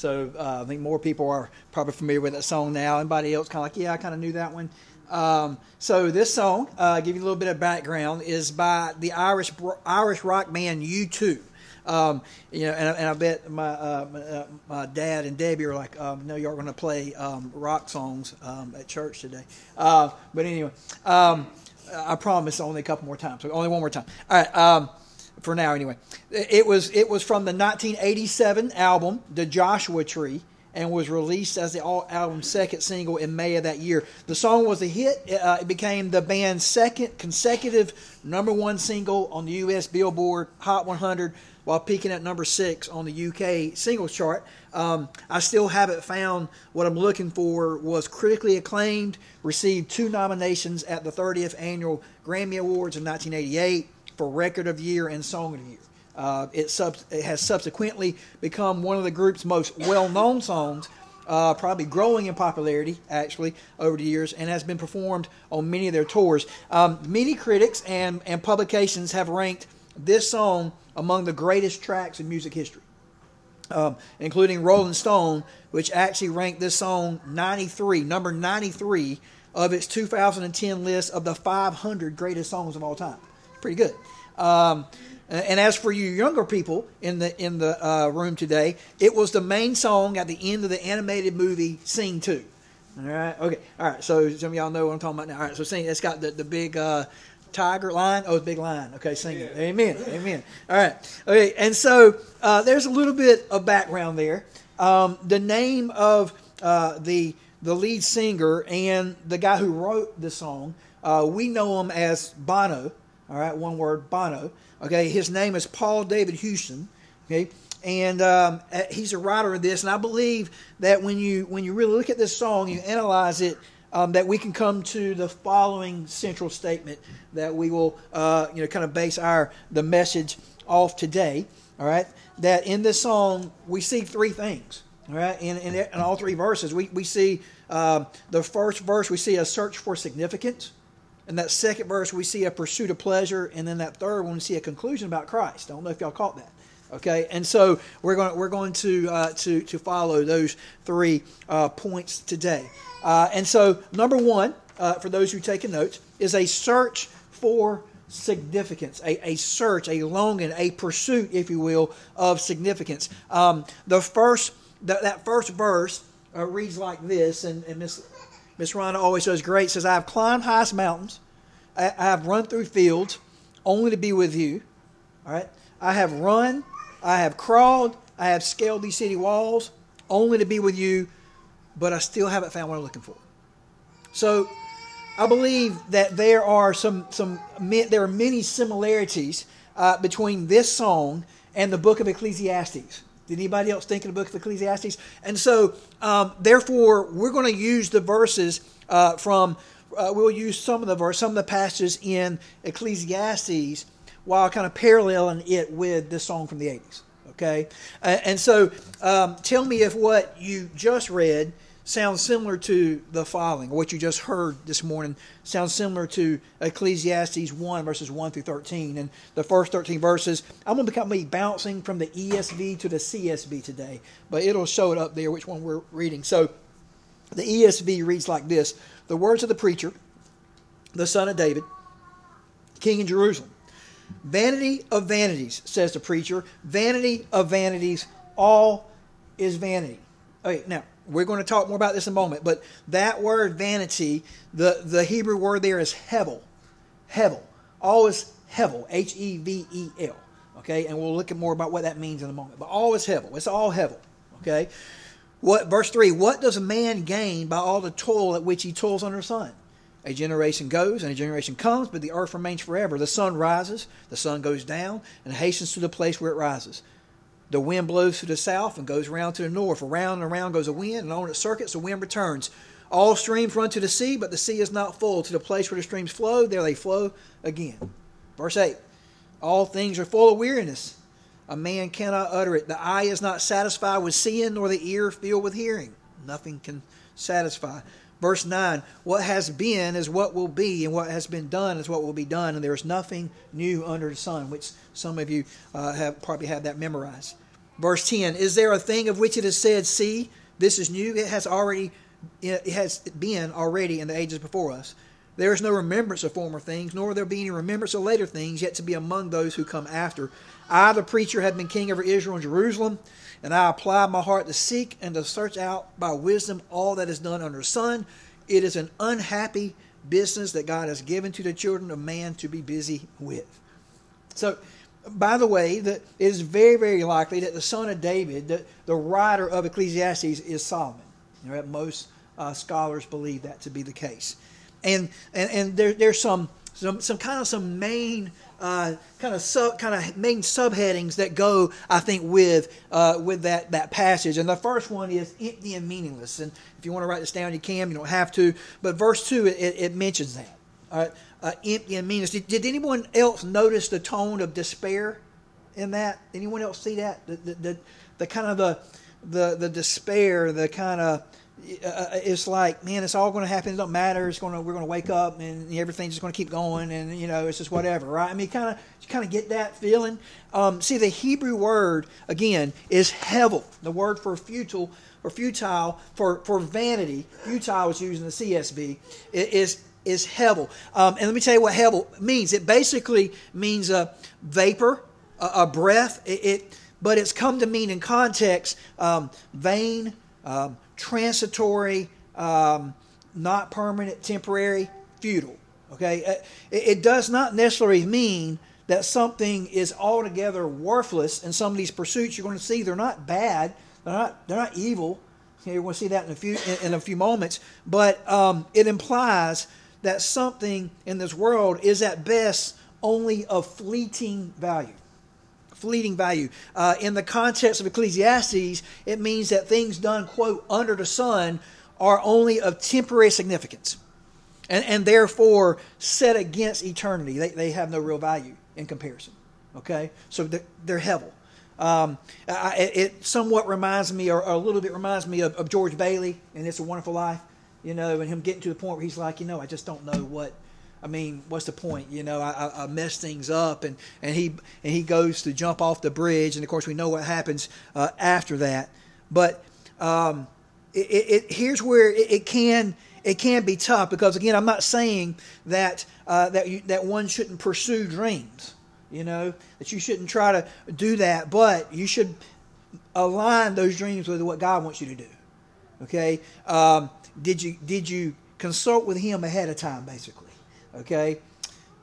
So uh, I think more people are probably familiar with that song now. Anybody else kind of like, yeah, I kind of knew that one. Um, so this song, uh, give you a little bit of background, is by the Irish Irish rock band U2. Um, you know, and, and, I bet my, uh, my, uh, my, dad and Debbie are like, um, "No, you're going to play um, rock songs um, at church today." Uh, but anyway, um, I promise only a couple more times. So only one more time. All right. For now, anyway, it was it was from the 1987 album, "The Joshua Tree." and was released as the album's second single in May of that year. The song was a hit. Uh, it became the band's second consecutive number one single on the U.S. Billboard Hot 100 while peaking at number six on the UK singles chart. Um, I still haven't found what I'm looking for. Was critically acclaimed, received two nominations at the 30th annual Grammy Awards in 1988 for Record of Year and Song of the Year. Uh, it, sub- it, has subsequently become one of the group's most well-known songs, uh, probably growing in popularity actually over the years, and has been performed on many of their tours. Um, many critics and, and publications have ranked this song among the greatest tracks in music history, um, including Rolling Stone, which actually ranked this song 93, number 93 of its 2010 list of the 500 greatest songs of all time. Pretty good. Um, and as for you younger people in the in the uh, room today, it was the main song at the end of the animated movie Sing Two. All right, okay, all right. So some of y'all know what I'm talking about now. All right, so Sing. It's got the the big uh, tiger line, Oh, big line. Okay, sing it. Amen. Amen. All right. Okay, and so uh, there's a little bit of background there. Um, the name of uh, the the lead singer and the guy who wrote the song, uh, we know him as Bono. All right, one word, Bono. Okay, his name is Paul David Hewson. Okay, and um, uh, he's a writer of this. And I believe that when you when you really look at this song, you analyze it. Um, that we can come to the following central statement that we will, uh, you know, kind of base our the message off today. All right, that in this song we see three things. All right, in, in, in all three verses, we we see uh, the first verse we see a search for significance. In that second verse, we see a pursuit of pleasure, and then that third one, we see a conclusion about Christ. I don't know if y'all caught that. Okay, and so we're going we're going to uh, to to follow those three uh, points today. Uh, and so number one, uh, for those who take notes, is a search for significance, a, a search, a longing, a pursuit, if you will, of significance. Um, the first that, that first verse uh, reads like this, and, and Miss Miss Rhonda always does great. Says, "I have climbed highest mountains, I, I have run through fields, only to be with you." All right, I have run, I have crawled, I have scaled these city walls, only to be with you, but I still haven't found what I'm looking for. So, I believe that there are some some there are many similarities uh, between this song and the book of Ecclesiastes. Did anybody else think of the book of Ecclesiastes? And so, um, therefore, we're going to use the verses uh, from. Uh, we'll use some of the verse, some of the passages in Ecclesiastes, while kind of paralleling it with this song from the '80s. Okay, uh, and so um, tell me if what you just read sounds similar to the following, what you just heard this morning sounds similar to Ecclesiastes 1, verses 1 through 13. And the first 13 verses, I'm going to be bouncing from the ESV to the CSB today, but it'll show it up there which one we're reading. So the ESV reads like this The words of the preacher, the son of David, king in Jerusalem. Vanity of vanities, says the preacher. Vanity of vanities, all is vanity. Okay, now we're going to talk more about this in a moment, but that word vanity, the, the Hebrew word there is hevel. Hevel. Always hevel. H E V E L. Okay, and we'll look at more about what that means in a moment. But all is hevel. It's all hevel. Okay. What verse three? What does a man gain by all the toil at which he toils under the sun? A generation goes and a generation comes, but the earth remains forever. The sun rises, the sun goes down, and hastens to the place where it rises. The wind blows to the south and goes round to the north. Around and around goes a wind, and on its circuits the wind returns. All streams run to the sea, but the sea is not full. To the place where the streams flow, there they flow again. Verse 8 All things are full of weariness. A man cannot utter it. The eye is not satisfied with seeing, nor the ear filled with hearing. Nothing can satisfy. Verse 9 What has been is what will be, and what has been done is what will be done, and there is nothing new under the sun, which some of you uh, have probably had that memorized. Verse 10 Is there a thing of which it is said, See, this is new? It has already it has been already in the ages before us. There is no remembrance of former things, nor will there be any remembrance of later things yet to be among those who come after. I, the preacher, have been king over Israel and Jerusalem, and I apply my heart to seek and to search out by wisdom all that is done under the sun. It is an unhappy business that God has given to the children of man to be busy with. So, by the way, that it is very, very likely that the son of David, the, the writer of Ecclesiastes, is Solomon. Most uh, scholars believe that to be the case, and and, and there, there's some some some kind of some main uh, kind of sub kind of main subheadings that go, I think, with uh, with that that passage. And the first one is empty and meaningless. And if you want to write this down, you can. You don't have to. But verse two, it, it mentions that. All right uh, empty and meaningless. Did, did, anyone else notice the tone of despair in that? Anyone else see that? The, the, the, the kind of the, the, the despair, the kind of, uh, uh, it's like, man, it's all going to happen. It don't matter. It's going to, we're going to wake up and everything's just going to keep going, and you know, it's just whatever, right? I mean, kind of, you kind of get that feeling. Um, see, the Hebrew word again is hevel, the word for futile or futile for for vanity. Futile was used in the CSB. It is is hevel. Um, and let me tell you what hevel means. It basically means a vapor, a, a breath. It, it, but it's come to mean in context um, vain, um, transitory, um, not permanent, temporary, futile. Okay, uh, it, it does not necessarily mean that something is altogether worthless in some of these pursuits. You're going to see they're not bad. They're not. They're not evil. Okay, we're going to see that in a few in, in a few moments. But um, it implies that something in this world is at best only of fleeting value. Fleeting value. Uh, in the context of Ecclesiastes, it means that things done, quote, under the sun are only of temporary significance and, and therefore set against eternity. They, they have no real value in comparison. Okay? So they're, they're hevel. Um, I, it somewhat reminds me, or, a little bit reminds me of, of George Bailey and It's a Wonderful Life you know, and him getting to the point where he's like, you know, I just don't know what. I mean, what's the point? You know, I, I mess things up, and, and he and he goes to jump off the bridge, and of course we know what happens uh, after that. But um, it, it, here's where it, it, can it can be tough because again, I'm not saying that uh, that you, that one shouldn't pursue dreams. You know that you shouldn't try to do that, but you should align those dreams with what God wants you to do. Okay. Um, did you did you consult with him ahead of time basically okay?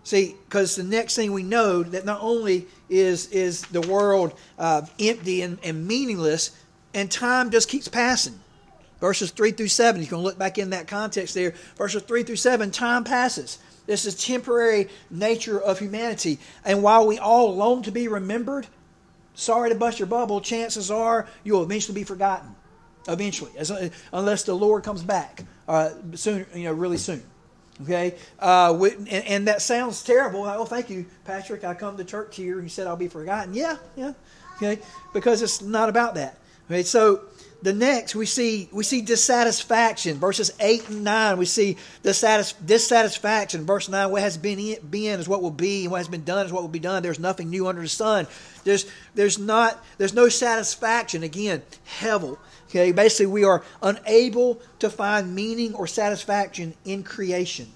See because the next thing we know that not only is is the world uh, empty and, and meaningless and time just keeps passing. Verses 3 through 7 you can look back in that context there. Verses 3 through 7 time passes. This is temporary nature of humanity. And while we all long to be remembered sorry to bust your bubble chances are you'll eventually be forgotten. Eventually, as, unless the Lord comes back uh, soon, you know, really soon. Okay, uh, and, and, that sounds terrible. Oh, thank you, Patrick. I come to church here. You said I'll be forgotten. Yeah, yeah. Okay, because it's not about that. Okay, so the next we see we see dissatisfaction verses 8 and 9 we see dissatis- dissatisfaction verse 9 what has been been is what will be and what has been done is what will be done there's nothing new under the sun there's there's not there's no satisfaction again hevel Okay, basically, we are unable to find meaning or satisfaction in creation.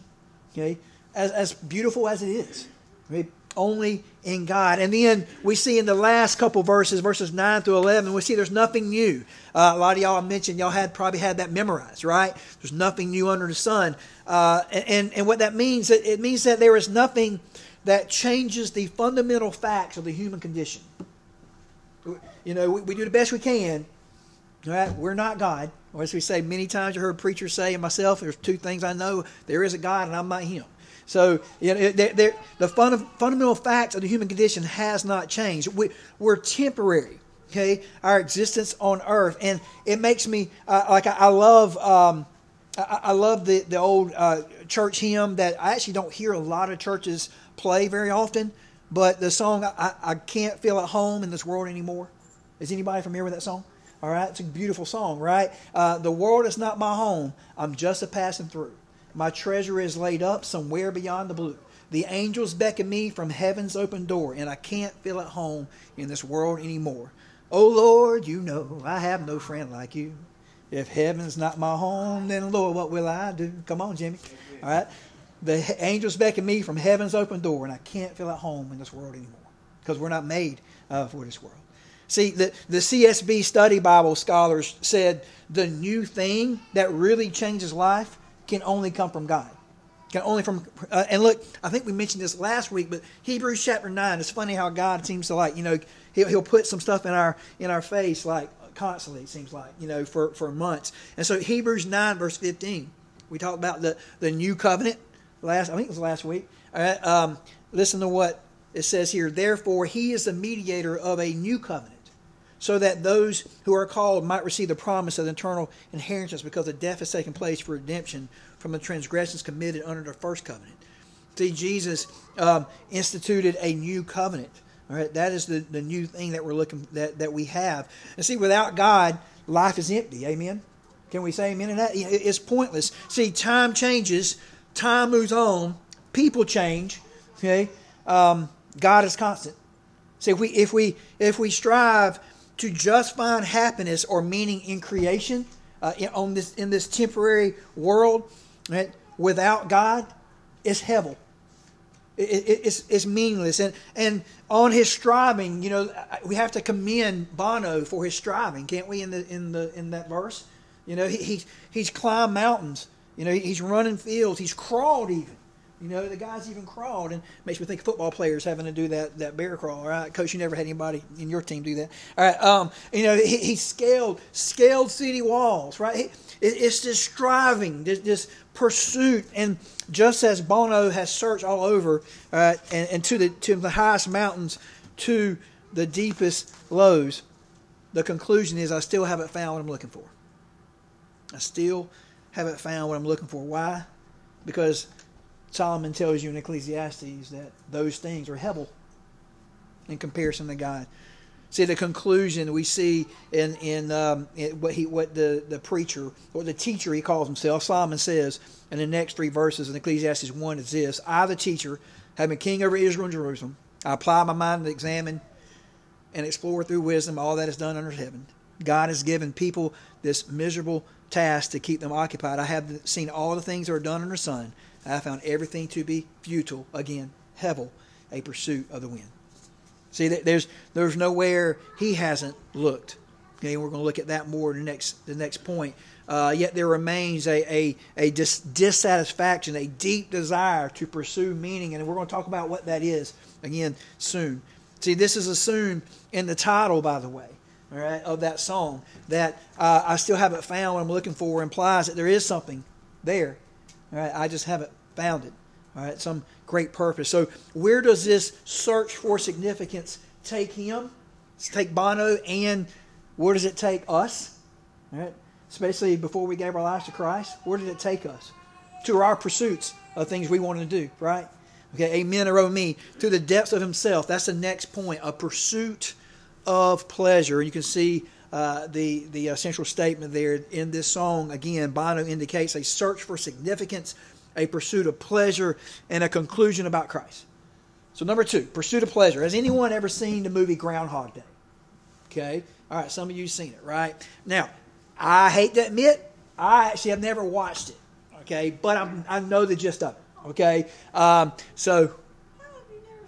Okay, as, as beautiful as it is, okay? only in God. And then we see in the last couple verses, verses 9 through 11, we see there's nothing new. Uh, a lot of y'all mentioned, y'all had probably had that memorized, right? There's nothing new under the sun. Uh, and, and what that means, it, means that there is nothing that changes the fundamental facts of the human condition. You know, we, we do the best we can, Right? We're not God. Or as we say many times, you heard preachers say, and myself, there's two things I know there is a God, and I'm not Him. So you know, they're, they're, the fun, fundamental facts of the human condition has not changed. We, are temporary. Okay, our existence on earth, and it makes me uh, like I, I love. Um, I, I, love the the old uh, church hymn that I actually don't hear a lot of churches play very often. But the song I, I can't feel at home in this world anymore. Is anybody familiar with that song? All right, it's a beautiful song, right? Uh, the world is not my home. I'm just a passing through. My treasure is laid up somewhere beyond the blue. The angels beckon me from heaven's open door, and I can't feel at home in this world anymore. Oh Lord, you know I have no friend like you. If heaven's not my home, then Lord, what will I do? Come on, Jimmy. All right. The angels beckon me from heaven's open door, and I can't feel at home in this world anymore because we're not made uh, for this world. See, the, the CSB Study Bible scholars said the new thing that really changes life can only come from God. Can only from uh, and look, I think we mentioned this last week, but Hebrews chapter nine. It's funny how God seems to like you know he'll, he'll put some stuff in our in our face like constantly. It seems like you know for for months. And so Hebrews nine verse fifteen, we talked about the the new covenant last. I think it was last week. All right, um, listen to what it says here. Therefore, he is the mediator of a new covenant so that those who are called might receive the promise of eternal inheritance because the death has taken place for redemption from the transgressions committed under the first covenant. See, Jesus um, instituted a new covenant. All right, that is the, the new thing that we're looking that, that we have. And see, without God, life is empty. Amen. Can we say amen to that? It's pointless. See, time changes, time moves on, people change. Okay, um, God is constant. See, if we if we if we strive to just find happiness or meaning in creation uh, in, on this in this temporary world right, without God is hevel. It, it, it's, it's meaningless. And, and on his striving, you know, we have to commend Bono for his striving, can't we? In the in the in that verse, you know, he, he he's climbed mountains. You know, he's running fields. He's crawled even. You know, the guy's even crawled, and makes me think of football players having to do that that bear crawl. Right, coach, you never had anybody in your team do that. All right, um, you know, he, he scaled scaled city walls. Right, he, it, it's this striving, this, this pursuit, and just as Bono has searched all over, right, and, and to the to the highest mountains, to the deepest lows, the conclusion is I still haven't found what I'm looking for. I still haven't found what I'm looking for. Why? Because Solomon tells you in Ecclesiastes that those things are hevel in comparison to God. See the conclusion we see in in, um, in what he what the the preacher or the teacher he calls himself. Solomon says in the next three verses in Ecclesiastes one is this: I, the teacher, having king over Israel and Jerusalem. I apply my mind to examine and explore through wisdom all that is done under heaven. God has given people this miserable task to keep them occupied. I have seen all the things that are done under sun I found everything to be futile. Again, Hevel, a pursuit of the wind. See, there's there's nowhere he hasn't looked. Okay, we're going to look at that more in the next the next point. Uh, yet there remains a a, a dis- dissatisfaction, a deep desire to pursue meaning, and we're going to talk about what that is again soon. See, this is assumed in the title, by the way, all right, of that song. That uh, I still haven't found what I'm looking for implies that there is something there right, I just haven't found it. All right, some great purpose. So, where does this search for significance take him? Take Bono, and where does it take us? All right, especially before we gave our lives to Christ. Where did it take us? To our pursuits of things we wanted to do. Right? Okay, amen or oh me. To the depths of himself. That's the next point. A pursuit of pleasure. You can see uh, the the essential statement there in this song again. Bono indicates a search for significance, a pursuit of pleasure, and a conclusion about Christ. So number two, pursuit of pleasure. Has anyone ever seen the movie Groundhog Day? Okay, all right. Some of you seen it, right? Now, I hate to admit, I actually have never watched it. Okay, but I'm, I know the gist of it. Okay, um, so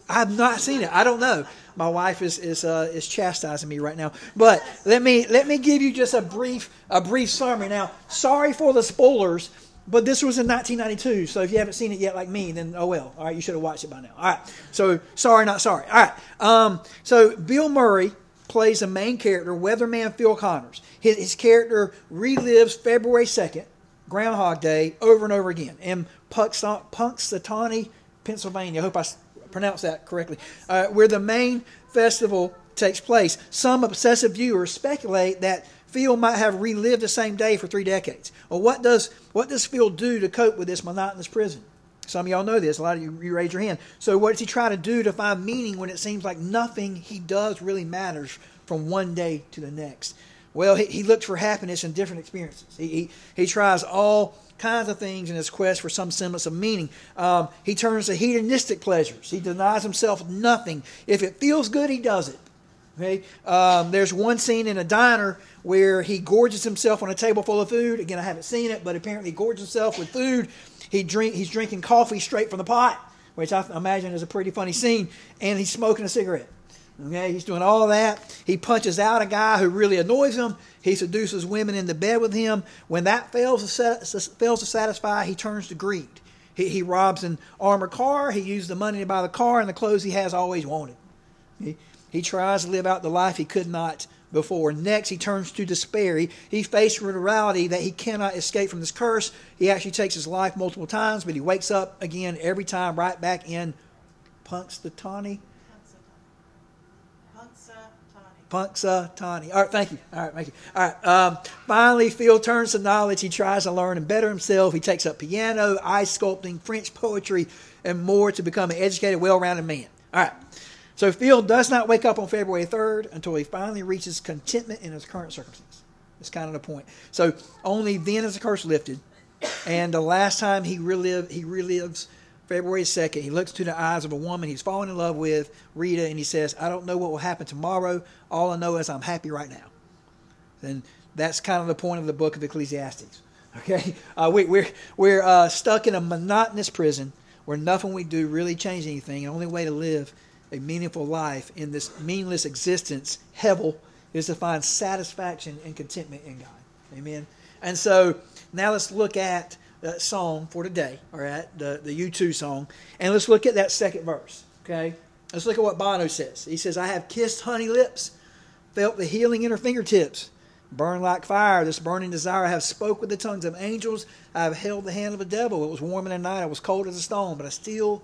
I've not seen it. I don't know my wife is is uh, is chastising me right now. But let me let me give you just a brief a brief summary. Now, sorry for the spoilers, but this was in 1992. So if you haven't seen it yet, like me, then oh well. All right, you should have watched it by now. All right. So sorry, not sorry. All right. Um, so Bill Murray plays the main character, Weatherman Phil Connors. His, his character relives February 2nd, Groundhog Day, over and over again in Punxsutawney, Pennsylvania. I hope I pronounce that correctly, uh, where the main festival takes place. Some obsessive viewers speculate that Phil might have relived the same day for three decades. Well, what does what does Phil do to cope with this monotonous prison? Some of y'all know this. A lot of you, you raise your hand. So, what does he try to do to find meaning when it seems like nothing he does really matters from one day to the next? Well, he, he looks for happiness in different experiences. He, he, he tries all kinds of things in his quest for some semblance of meaning. Um, he turns to hedonistic pleasures. He denies himself nothing. If it feels good, he does it. Okay, um, there's one scene in a diner where he gorges himself on a table full of food. Again, I haven't seen it, but apparently he gorges himself with food. He drink he's drinking coffee straight from the pot, which I imagine is a pretty funny scene, and he's smoking a cigarette. Okay, he's doing all that. He punches out a guy who really annoys him. He seduces women into bed with him. When that fails to, fails to satisfy, he turns to greed. He, he robs an armored car. He uses the money to buy the car and the clothes he has always wanted. He, he tries to live out the life he could not before. Next, he turns to despair. He, he faced with reality that he cannot escape from this curse. He actually takes his life multiple times, but he wakes up again every time right back in Punxsutawney. Punxsutawney. All right, thank you. All right, thank you. All right. Um, finally, Phil turns to knowledge. He tries to learn and better himself. He takes up piano, ice sculpting, French poetry, and more to become an educated, well-rounded man. All right. So Phil does not wake up on February 3rd until he finally reaches contentment in his current circumstances. That's kind of the point. So only then is the curse lifted. And the last time he relive, he relives February 2nd, he looks to the eyes of a woman he's fallen in love with, Rita, and he says, I don't know what will happen tomorrow. All I know is I'm happy right now. And that's kind of the point of the book of Ecclesiastes. Okay? Uh, we, are we're, we're uh, stuck in a monotonous prison where nothing we do really changes anything. The only way to live a meaningful life in this meaningless existence, Hevel, is to find satisfaction and contentment in God. Amen. And so now let's look at that song for today, all right, the, the U2 song, and let's look at that second verse, okay? Let's look at what Bono says. He says, I have kissed honey lips, felt the healing in her fingertips, burn like fire, this burning desire. I have spoke with the tongues of angels. I have held the hand of the devil. It was warm in the night. I was cold as a stone, but I still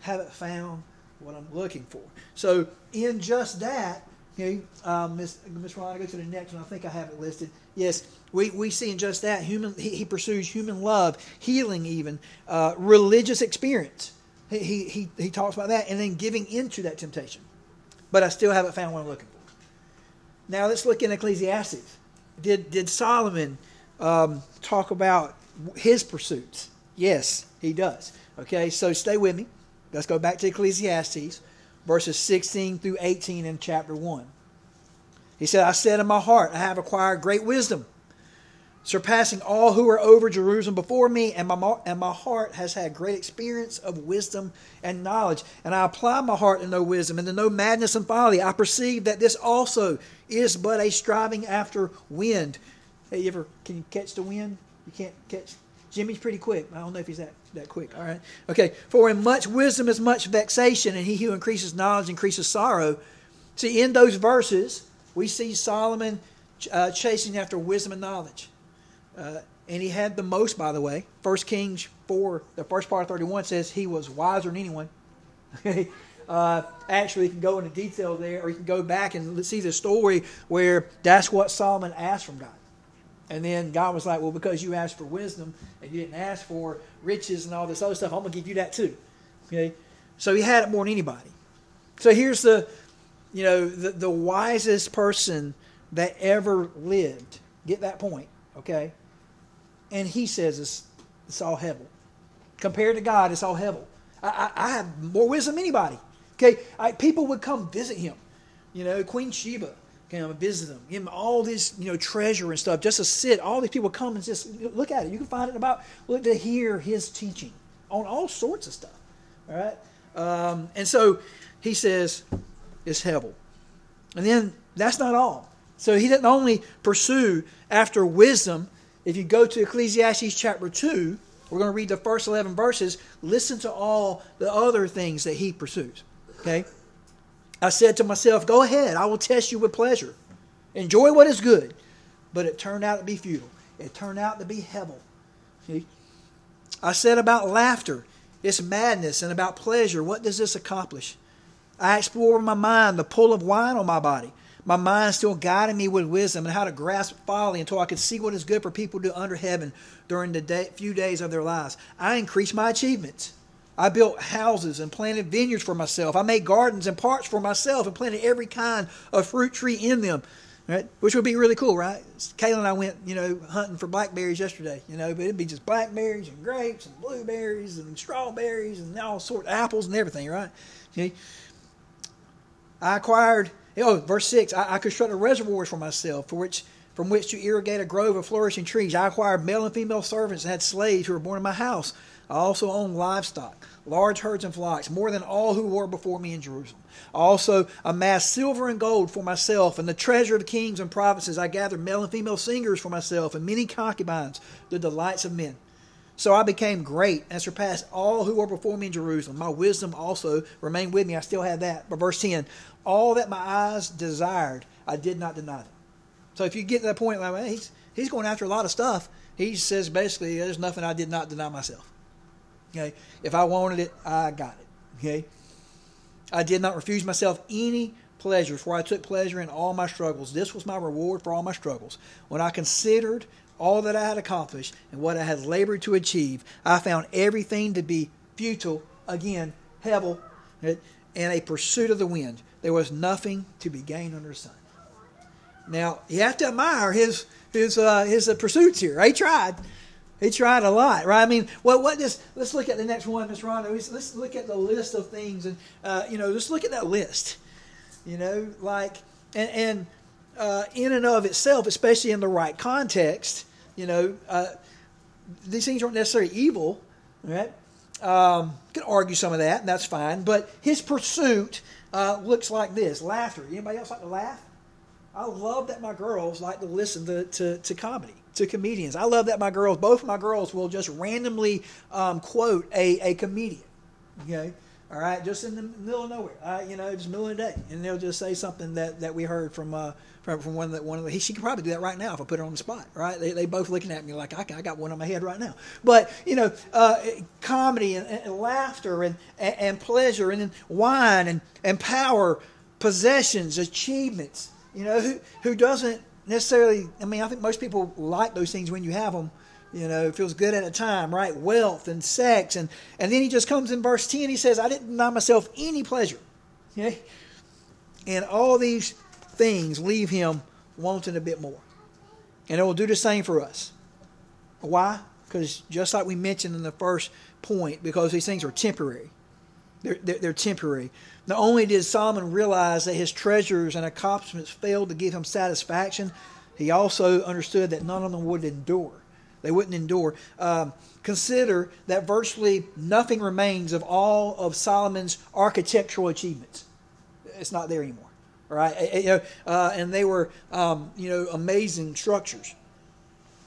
haven't found what I'm looking for. So in just that, okay, um, Miss Miss Ron, go to the next one. I think I have it listed. Yes, we, we see in just that human. He, he pursues human love, healing, even uh, religious experience. He, he, he he talks about that, and then giving into that temptation. But I still haven't found what I'm looking for. Now let's look in Ecclesiastes. Did did Solomon um, talk about his pursuits? Yes, he does. Okay, so stay with me. Let's go back to Ecclesiastes, verses 16 through 18 in chapter 1. He said, I said in my heart, I have acquired great wisdom, surpassing all who are over Jerusalem before me, and my, and my heart has had great experience of wisdom and knowledge. And I apply my heart to know wisdom and to know madness and folly. I perceive that this also is but a striving after wind. Hey, you ever, can you catch the wind? You can't catch. Jimmy's pretty quick. I don't know if he's that, that quick. All right. Okay. For in much wisdom is much vexation, and he who increases knowledge increases sorrow. See, in those verses, we see Solomon uh, chasing after wisdom and knowledge. Uh, and he had the most, by the way. First Kings 4, the first part of 31 says he was wiser than anyone. uh, actually, you can go into detail there, or you can go back and see the story where that's what Solomon asked from God. And then God was like, Well, because you asked for wisdom and you didn't ask for riches and all this other stuff, I'm going to give you that too. Okay? So he had it more than anybody. So here's the you know, the, the wisest person that ever lived. Get that point, okay? And he says it's, it's all hevel. Compared to God, it's all hevel. I, I, I have more wisdom than anybody. Okay, I, people would come visit him. You know, Queen Sheba came visit him, give him all this, you know, treasure and stuff, just to sit. All these people come and just look at it. You can find it about look to hear his teaching on all sorts of stuff. All right, um, and so he says, it's Hevel. And then that's not all. So he didn't only pursue after wisdom. If you go to Ecclesiastes chapter 2, we're going to read the first 11 verses. Listen to all the other things that he pursues. Okay? I said to myself, Go ahead, I will test you with pleasure. Enjoy what is good. But it turned out to be futile. It turned out to be Hevel. I said about laughter, it's madness, and about pleasure, what does this accomplish? I explore my mind the pull of wine on my body. My mind still guiding me with wisdom and how to grasp folly until I could see what is good for people to do under heaven during the day, few days of their lives. I increased my achievements. I built houses and planted vineyards for myself. I made gardens and parks for myself and planted every kind of fruit tree in them. Right? Which would be really cool, right? Kayla and I went, you know, hunting for blackberries yesterday, you know, but it'd be just blackberries and grapes and blueberries and strawberries and all sorts of apples and everything, right? Okay? I acquired Oh, verse 6 I, I constructed reservoirs for myself, for which from which to irrigate a grove of flourishing trees. I acquired male and female servants and had slaves who were born in my house. I also owned livestock, large herds and flocks, more than all who were before me in Jerusalem. Also amassed silver and gold for myself, and the treasure of kings and provinces. I gathered male and female singers for myself, and many concubines, the delights of men. So I became great and surpassed all who were before me in Jerusalem. My wisdom also remained with me. I still had that. But verse 10 All that my eyes desired, I did not deny them. So if you get to that point, like, well, he's, he's going after a lot of stuff. He says basically, there's nothing I did not deny myself. Okay? If I wanted it, I got it. Okay? I did not refuse myself any pleasure, for I took pleasure in all my struggles. This was my reward for all my struggles. When I considered all that I had accomplished and what I had labored to achieve, I found everything to be futile, again, hevel, and a pursuit of the wind. There was nothing to be gained under the sun. Now, you have to admire his his uh, his uh, pursuits here. He tried. He tried a lot, right? I mean, well, what does? Let's look at the next one, Miss Rondo. Let's look at the list of things, and uh, you know, let's look at that list. You know, like, and, and uh, in and of itself, especially in the right context, you know, uh, these things aren't necessarily evil, right? Um, can argue some of that, and that's fine. But his pursuit uh, looks like this: laughter. Anybody else like to laugh? I love that my girls like to listen to, to, to comedy, to comedians. I love that my girls, both of my girls, will just randomly um, quote a, a comedian. Okay, all right, just in the middle of nowhere, uh, you know, just middle of the day, and they'll just say something that, that we heard from uh, from, from one that one of the. She could probably do that right now if I put her on the spot. Right? They they both looking at me like I, I got one on my head right now. But you know, uh, comedy and, and laughter and, and, and pleasure and wine and and power, possessions, achievements you know, who, who doesn't necessarily, I mean, I think most people like those things when you have them. You know, it feels good at a time, right? Wealth and sex. And, and then he just comes in verse 10, he says, I didn't deny myself any pleasure. Okay? And all these things leave him wanting a bit more. And it will do the same for us. Why? Because just like we mentioned in the first point, because these things are temporary. They're, they're, they're temporary. Not only did Solomon realize that his treasures and accomplishments failed to give him satisfaction, he also understood that none of them would endure. They wouldn't endure. Um, consider that virtually nothing remains of all of Solomon's architectural achievements. It's not there anymore, right? You know, uh, and they were, um, you know, amazing structures,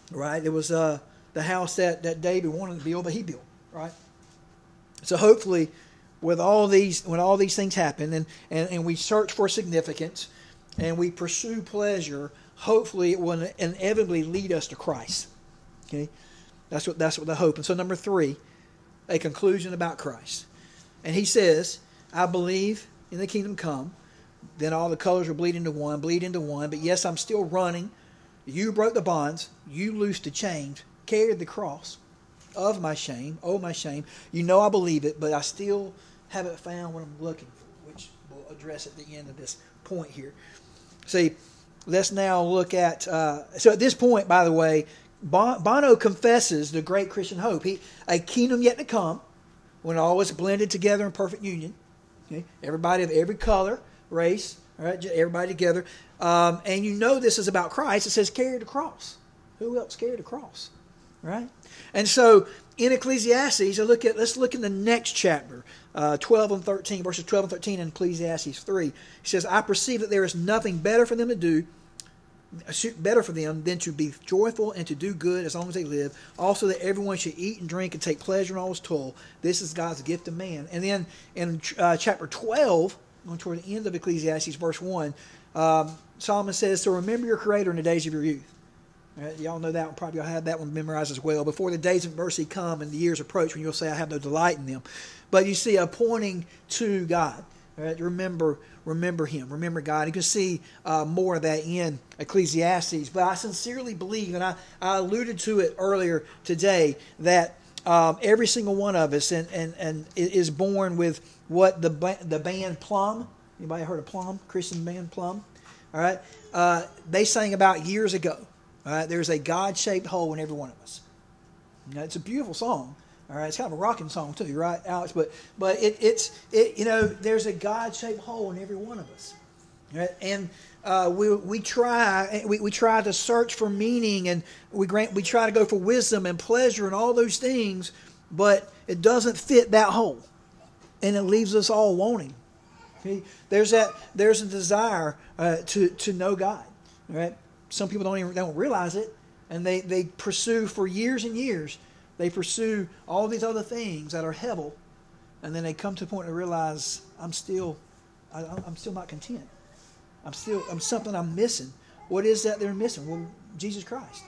right? There was uh, the house that, that David wanted to build, but he built, right? So hopefully, with all these when all these things happen and, and, and we search for significance and we pursue pleasure, hopefully it will inevitably lead us to Christ. Okay? That's what that's what the hope. And so number three, a conclusion about Christ. And he says, I believe in the kingdom come. Then all the colors will bleed into one, bleed into one. But yes, I'm still running. You broke the bonds. You loosed the chains, carried the cross of my shame. Oh, my shame. You know I believe it, but I still haven't found what I'm looking for, which we'll address at the end of this point here. See, let's now look at. Uh, so at this point, by the way, Bono confesses the great Christian hope. He, a kingdom yet to come, when all is blended together in perfect union. Okay? Everybody of every color, race, all right, everybody together. Um, and you know this is about Christ. It says carry the cross. Who else carried the cross? Right? And so in Ecclesiastes, I look at let's look in the next chapter, uh, 12 and 13, verses 12 and 13 in Ecclesiastes 3. He says, I perceive that there is nothing better for them to do, better for them than to be joyful and to do good as long as they live. Also, that everyone should eat and drink and take pleasure in all his toil. This is God's gift to man. And then in uh, chapter 12, going toward the end of Ecclesiastes, verse 1, um, Solomon says, So remember your Creator in the days of your youth? Y'all know that one. Probably y'all have that one memorized as well. Before the days of mercy come and the years approach, when you'll say, "I have no delight in them," but you see, a pointing to God. Right? Remember, remember Him. Remember God. You can see uh, more of that in Ecclesiastes. But I sincerely believe, and I, I alluded to it earlier today, that um, every single one of us and, and, and is born with what the the band Plumb. Anybody heard of Plumb? Christian band Plumb. All right. Uh, they sang about years ago all right, there's a God-shaped hole in every one of us. Know, it's a beautiful song. All right, it's kind of a rocking song too, right, Alex? But but it, it's it you know there's a God-shaped hole in every one of us. Right? And uh, we, we try we, we try to search for meaning and we grant we try to go for wisdom and pleasure and all those things, but it doesn't fit that hole, and it leaves us all wanting. Okay? There's that there's a desire uh, to to know God. Right? Some people don't even don't realize it, and they they pursue for years and years. They pursue all these other things that are hevel, and then they come to a point to realize I'm still I, I'm still not content. I'm still, I'm something I'm missing. What is that they're missing? Well, Jesus Christ.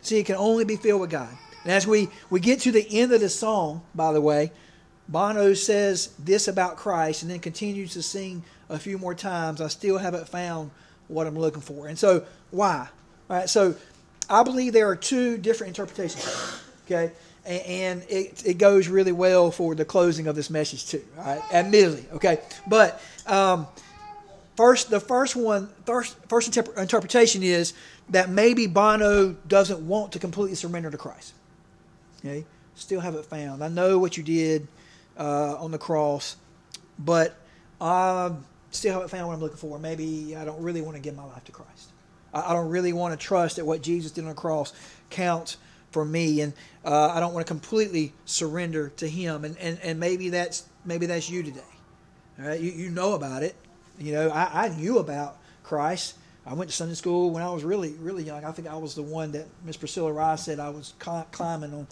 See, it can only be filled with God. And as we, we get to the end of the song, by the way, Bono says this about Christ and then continues to sing a few more times. I still haven't found what I'm looking for. And so, why? All right, so I believe there are two different interpretations. Okay? And it, it goes really well for the closing of this message, too. All right? Admittedly. Okay? But. Um, First, the first one, first, first interpretation is that maybe Bono doesn't want to completely surrender to Christ. Okay, still haven't found. I know what you did uh, on the cross, but I still haven't found what I'm looking for. Maybe I don't really want to give my life to Christ. I, I don't really want to trust that what Jesus did on the cross counts for me, and uh, I don't want to completely surrender to Him. And, and, and maybe that's maybe that's you today. All right, you, you know about it. You know, I, I knew about Christ. I went to Sunday school when I was really, really young. I think I was the one that Miss Priscilla Rice said I was climbing on,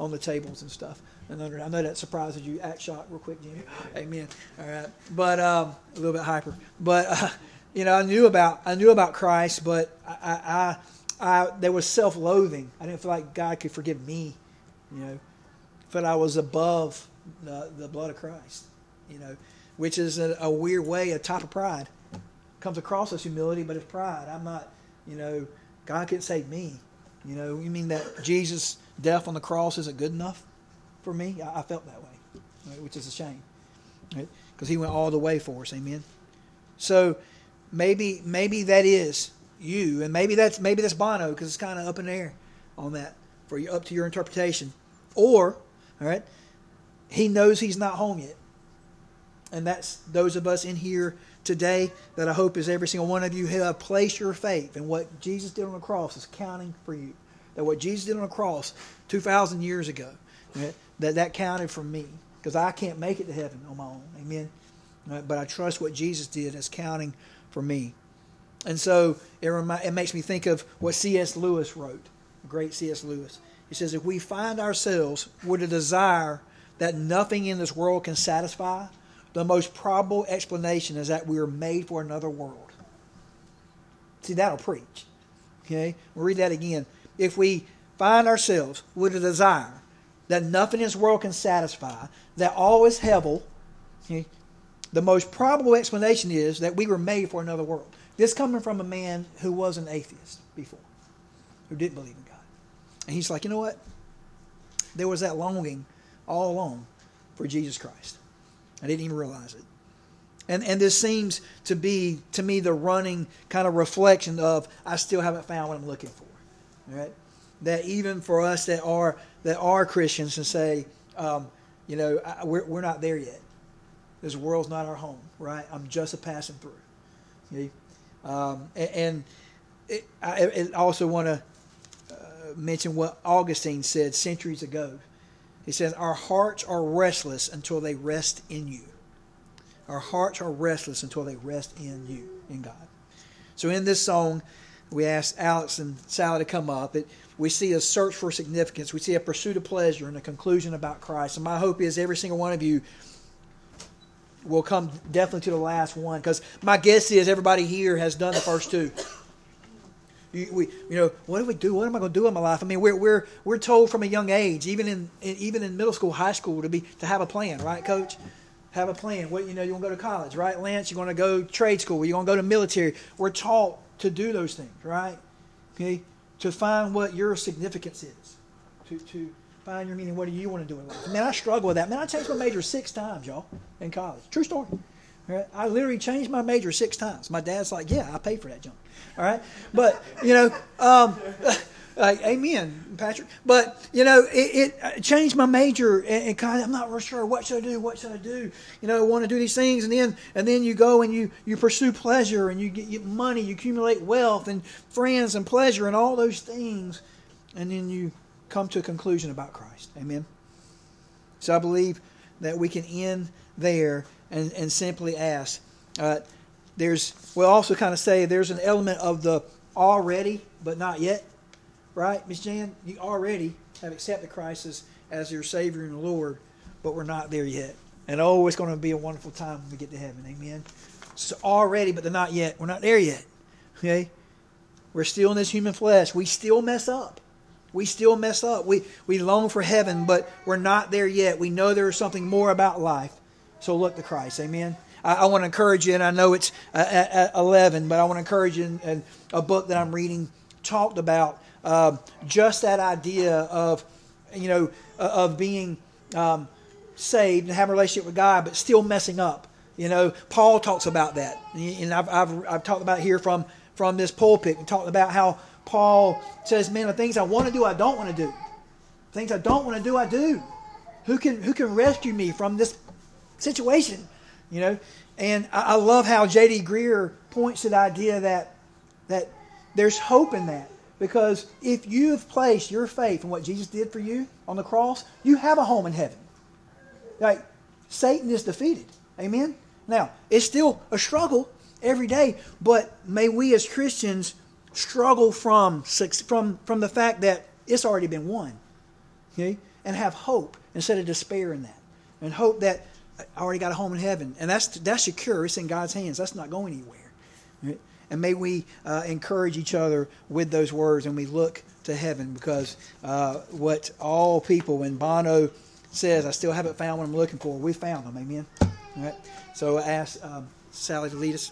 on the tables and stuff. And under, I know that surprises you. Act shot real quick, Jimmy. Amen. All right, but um, a little bit hyper. But uh, you know, I knew about I knew about Christ, but I, I, I there was self-loathing. I didn't feel like God could forgive me. You know, I felt I was above the, the blood of Christ. You know, which is a, a weird way, a type of pride. Comes across as humility, but it's pride. I'm not, you know, God can save me. You know, you mean that Jesus' death on the cross isn't good enough for me? I, I felt that way, right? which is a shame, because right? He went all the way for us. Amen. So maybe maybe that is you, and maybe that's maybe that's Bono, because it's kind of up in the air on that for you, up to your interpretation. Or, all right, he knows he's not home yet and that's those of us in here today that I hope is every single one of you have placed your faith in what Jesus did on the cross is counting for you. That what Jesus did on the cross 2,000 years ago, that that counted for me because I can't make it to heaven on my own. Amen. Uh, but I trust what Jesus did as counting for me. And so it, remi- it makes me think of what C.S. Lewis wrote, great C.S. Lewis. He says, If we find ourselves with a desire that nothing in this world can satisfy, the most probable explanation is that we are made for another world. See, that'll preach. Okay? We'll read that again. If we find ourselves with a desire that nothing in this world can satisfy, that all is hevel, okay, the most probable explanation is that we were made for another world. This coming from a man who was an atheist before, who didn't believe in God. And he's like, you know what? There was that longing all along for Jesus Christ. I didn't even realize it. And, and this seems to be, to me, the running kind of reflection of I still haven't found what I'm looking for. Right? That even for us that are that are Christians and say, um, you know, I, we're, we're not there yet. This world's not our home, right? I'm just a passing through. Okay? Um, and, and it, I, also want to uh, mention what Augustine said centuries ago. He says, Our hearts are restless until they rest in you. Our hearts are restless until they rest in you, in God. So in this song, we asked Alex and Sally to come up. It, we see a search for significance. We see a pursuit of pleasure and a conclusion about Christ. And my hope is every single one of you will come definitely to the last one because my guess is everybody here has done the first two. You, we, you know, what do we do? What am I going to do in my life? I mean, we're, we're, we're told from a young age, even in, even in middle school, high school, to be to have a plan, right, Coach? Have a plan. What you know, you want to go to college, right? Lance, you want to go trade school. You want to go to military. We're taught to do those things, right? Okay, to find what your significance is, to to find your meaning. What do you want to do in life? Man, I struggle with that. Man, I changed my major six times, y'all, in college. True story. Right? I literally changed my major six times. My dad's like, "Yeah, I paid for that junk." All right, but you know, um, like, amen, Patrick. But you know, it, it changed my major, and, and kind of, I'm not real sure what should I do. What should I do? You know, I want to do these things, and then and then you go and you you pursue pleasure, and you get, get money, you accumulate wealth and friends and pleasure and all those things, and then you come to a conclusion about Christ. Amen. So I believe that we can end there and, and simply ask. Uh, there's we'll also kind of say there's an element of the already but not yet, right, Miss Jan? You already have accepted Christ as, as your Savior and Lord, but we're not there yet. And oh, it's going to be a wonderful time when we get to heaven. Amen. So already, but they're not yet. We're not there yet. Okay? We're still in this human flesh. We still mess up. We still mess up. We, we long for heaven, but we're not there yet. We know there is something more about life. So look to Christ. Amen. I, I want to encourage you, and I know it's uh, at 11, but I want to encourage you in a book that I'm reading talked about uh, just that idea of, you know, uh, of being um, saved and having a relationship with God, but still messing up. You know, Paul talks about that, and I've, I've, I've talked about here from from this pulpit talked about how Paul says, "Man, the things I want to do, I don't want to do. Things I don't want to do, I do. Who can who can rescue me from this situation? You know." And I, I love how J.D. Greear points to the idea that that there's hope in that because if you've placed your faith in what Jesus did for you on the cross, you have a home in heaven. Like Satan is defeated. Amen. Now it's still a struggle every day, but may we as Christians struggle from from from the fact that it's already been won, okay, and have hope instead of despair in that, and hope that uh, I already got a home in heaven, and that's that's secure. It's in God's hands. That's not going anywhere. Right? And may we uh, encourage each other with those words, and we look to heaven because uh, what all people, when Bono says, "I still haven't found what I'm looking for," we found them. Amen. All right. So I ask um, Sally to lead us.